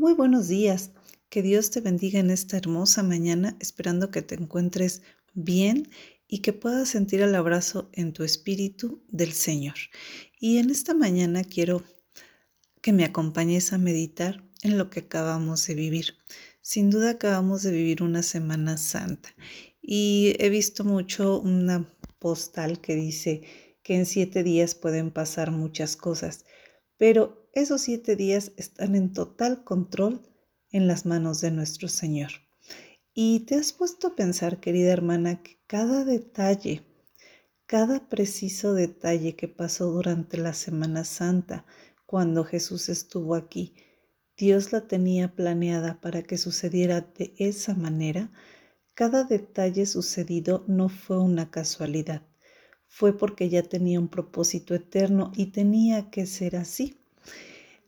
Muy buenos días. Que Dios te bendiga en esta hermosa mañana, esperando que te encuentres bien y que puedas sentir el abrazo en tu espíritu del Señor. Y en esta mañana quiero que me acompañes a meditar en lo que acabamos de vivir. Sin duda acabamos de vivir una Semana Santa y he visto mucho una postal que dice que en siete días pueden pasar muchas cosas, pero esos siete días están en total control en las manos de nuestro Señor. Y te has puesto a pensar, querida hermana, que cada detalle, cada preciso detalle que pasó durante la Semana Santa, cuando Jesús estuvo aquí, Dios la tenía planeada para que sucediera de esa manera. Cada detalle sucedido no fue una casualidad, fue porque ya tenía un propósito eterno y tenía que ser así.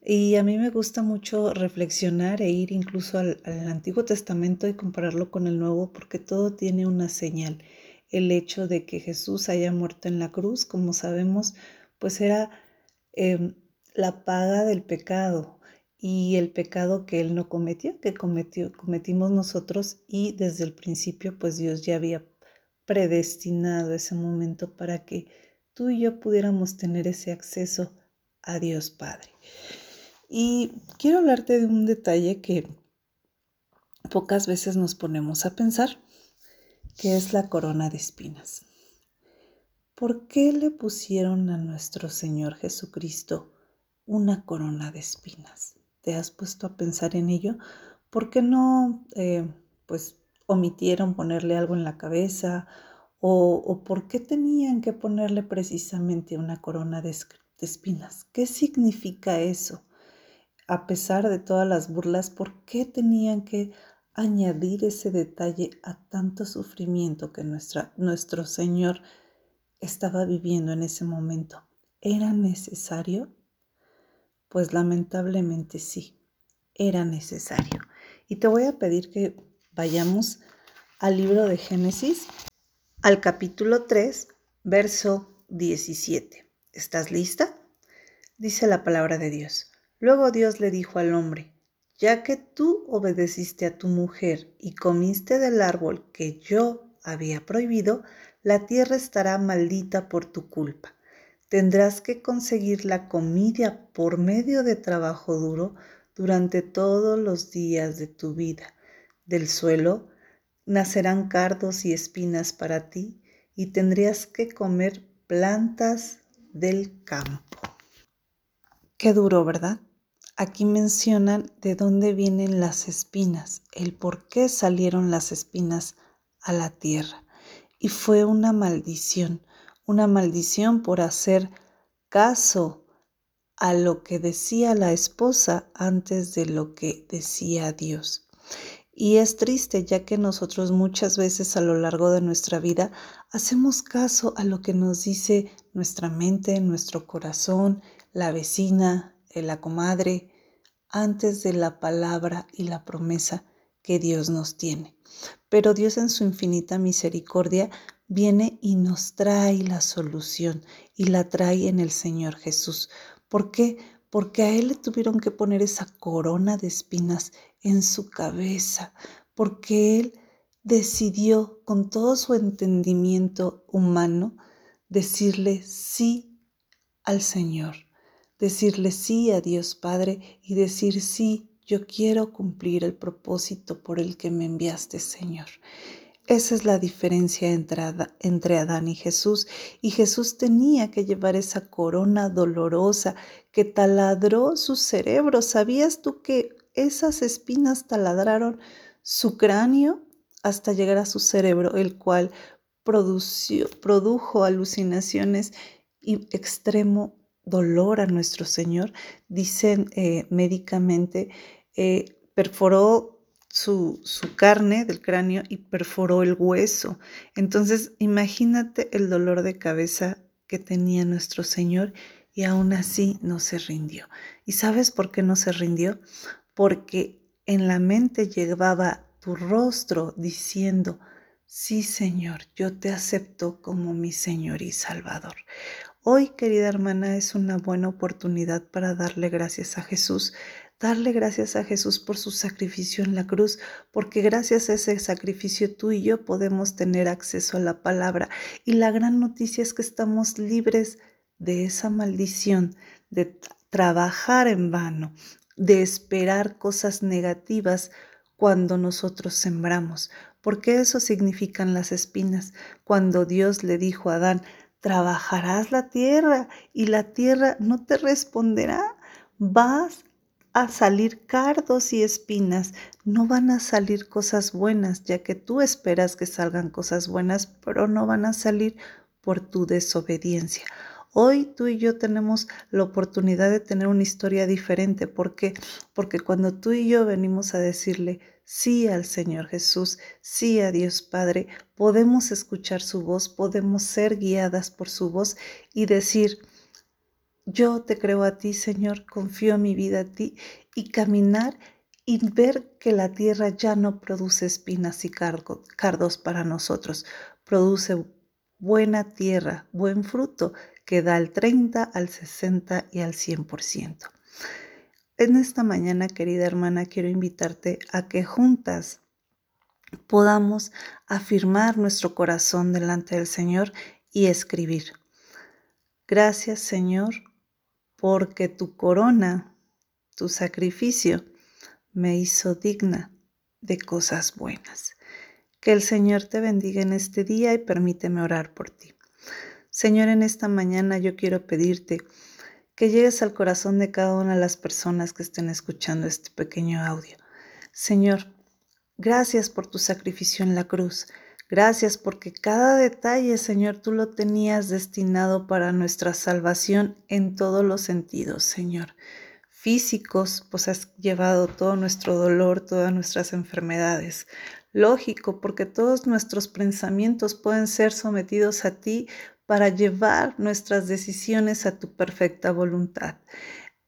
Y a mí me gusta mucho reflexionar e ir incluso al, Antiguo Testamento y compararlo con el Nuevo porque todo tiene una señal. El hecho de que Jesús haya muerto en la cruz, como sabemos, pues era em, la paga del pecado y el pecado que él no cometió, que cometió, cometimos nosotros y desde el principio pues Dios ya había predestinado ese momento para que tú y yo pudiéramos tener ese acceso a Dios Padre. Y quiero hablarte de un detalle que pocas veces nos ponemos a pensar, que es la corona de espinas. ¿Por qué le pusieron a nuestro Señor Jesucristo una corona de espinas? ¿Te has puesto a pensar en ello? ¿Por qué no, eh, pues, omitieron ponerle algo en la cabeza? ¿O, o por qué tenían que ponerle precisamente una corona de espinas? ¿Qué significa eso? A pesar de todas las burlas, ¿por qué tenían que añadir ese detalle a tanto sufrimiento que nuestro Señor estaba viviendo en ese momento? ¿Era necesario? Pues lamentablemente sí, era necesario. Y te voy a pedir que vayamos al libro de Génesis, al capítulo 3, verso 17. ¿Estás lista? Dice la palabra de Dios. Luego Dios le dijo al hombre, ya que tú obedeciste a tu mujer y comiste del árbol que yo había prohibido, la tierra estará maldita por tu culpa. Tendrás que conseguir la comida por medio de trabajo duro durante todos los días de tu vida. Del suelo nacerán cardos y espinas para ti y tendrías que comer plantas del campo. Qué duro, ¿verdad? Aquí mencionan de dónde vienen las espinas, el por qué salieron las espinas a la tierra. Y fue una maldición, una maldición por hacer caso a lo que decía la esposa antes de lo que decía Dios. Y es triste ya que nosotros muchas veces a lo largo de nuestra vida hacemos caso a lo que nos dice nuestra mente, nuestro corazón, la vecina, la comadre, antes de la palabra y la promesa que Dios nos tiene. Pero Dios en su infinita misericordia viene y nos trae la solución y la trae en el Señor Jesús. ¿Por qué? Porque a Él le tuvieron que poner esa corona de espinas en su cabeza, porque Él decidió con todo su entendimiento humano decirle sí al Señor decirle sí a Dios Padre y decir sí, yo quiero cumplir el propósito por el que me enviaste, Señor. Esa es la diferencia entre, Adán y Jesús. Y Jesús tenía que llevar esa corona dolorosa que taladró su cerebro. ¿Sabías tú que esas espinas taladraron su cráneo hasta llegar a su cerebro, el cual produjo alucinaciones y extremo dolor a nuestro Señor, dicen eh, médicamente, eh, perforó su, su, carne del cráneo y perforó el hueso. Entonces, imagínate el dolor de cabeza que tenía nuestro Señor y aún así no se rindió. ¿Y sabes por qué no se rindió? Porque en la mente llevaba tu rostro diciendo, sí Señor, yo te acepto como mi Señor y Salvador. Hoy, querida hermana, es una buena oportunidad para darle gracias a Jesús, darle gracias a Jesús por su sacrificio en la cruz, porque gracias a ese sacrificio tú y yo podemos tener acceso a la palabra. Y la gran noticia es que estamos libres de esa maldición, de trabajar en vano, de esperar cosas negativas cuando nosotros sembramos, porque eso significan las espinas. Cuando Dios le dijo a Adán, trabajarás la tierra y la tierra no te responderá, vas a salir cardos y espinas, no van a salir cosas buenas, ya que tú esperas que salgan cosas buenas, pero no van a salir por tu desobediencia. Hoy tú y yo tenemos la oportunidad de tener una historia diferente. ¿Por qué? Porque cuando tú y yo venimos a decirle sí al Señor Jesús, sí a Dios Padre, podemos escuchar su voz, podemos ser guiadas por su voz y decir, yo te creo a ti, Señor, confío mi vida a ti y caminar y ver que la tierra ya no produce espinas y cardos para nosotros, produce buena tierra, buen fruto que da al 30, al 60 y al 100%. En esta mañana, querida hermana, quiero invitarte a que juntas podamos afirmar nuestro corazón delante del Señor y escribir. Gracias, Señor, porque tu corona, tu sacrificio, me hizo digna de cosas buenas. Que el Señor te bendiga en este día y permíteme orar por ti. Señor, en esta mañana yo quiero pedirte que llegues al corazón de cada una de las personas que estén escuchando este pequeño audio. Señor, gracias por tu sacrificio en la cruz. Gracias porque cada detalle, Señor, tú lo tenías destinado para nuestra salvación en todos los sentidos, Señor. Físicos, pues has llevado todo nuestro dolor, todas nuestras enfermedades. Lógico, porque todos nuestros pensamientos pueden ser sometidos a ti para llevar nuestras decisiones a tu perfecta voluntad.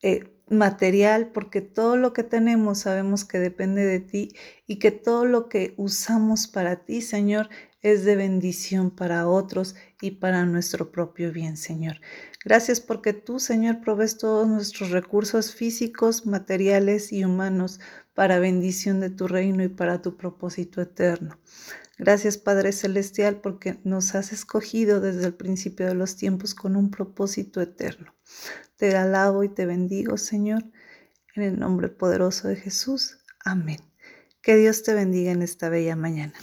Eh, material, porque todo lo que tenemos sabemos que depende de ti y que todo lo que usamos para ti, Señor, es de bendición para otros y para nuestro propio bien, Señor. Gracias porque tú, Señor, provees todos nuestros recursos físicos, materiales y humanos para bendición de tu reino y para tu propósito eterno. Gracias Padre Celestial porque nos has escogido desde el principio de los tiempos con un propósito eterno. Te alabo y te bendigo, Señor, en el nombre poderoso de Jesús. Amén. Que Dios te bendiga en esta bella mañana.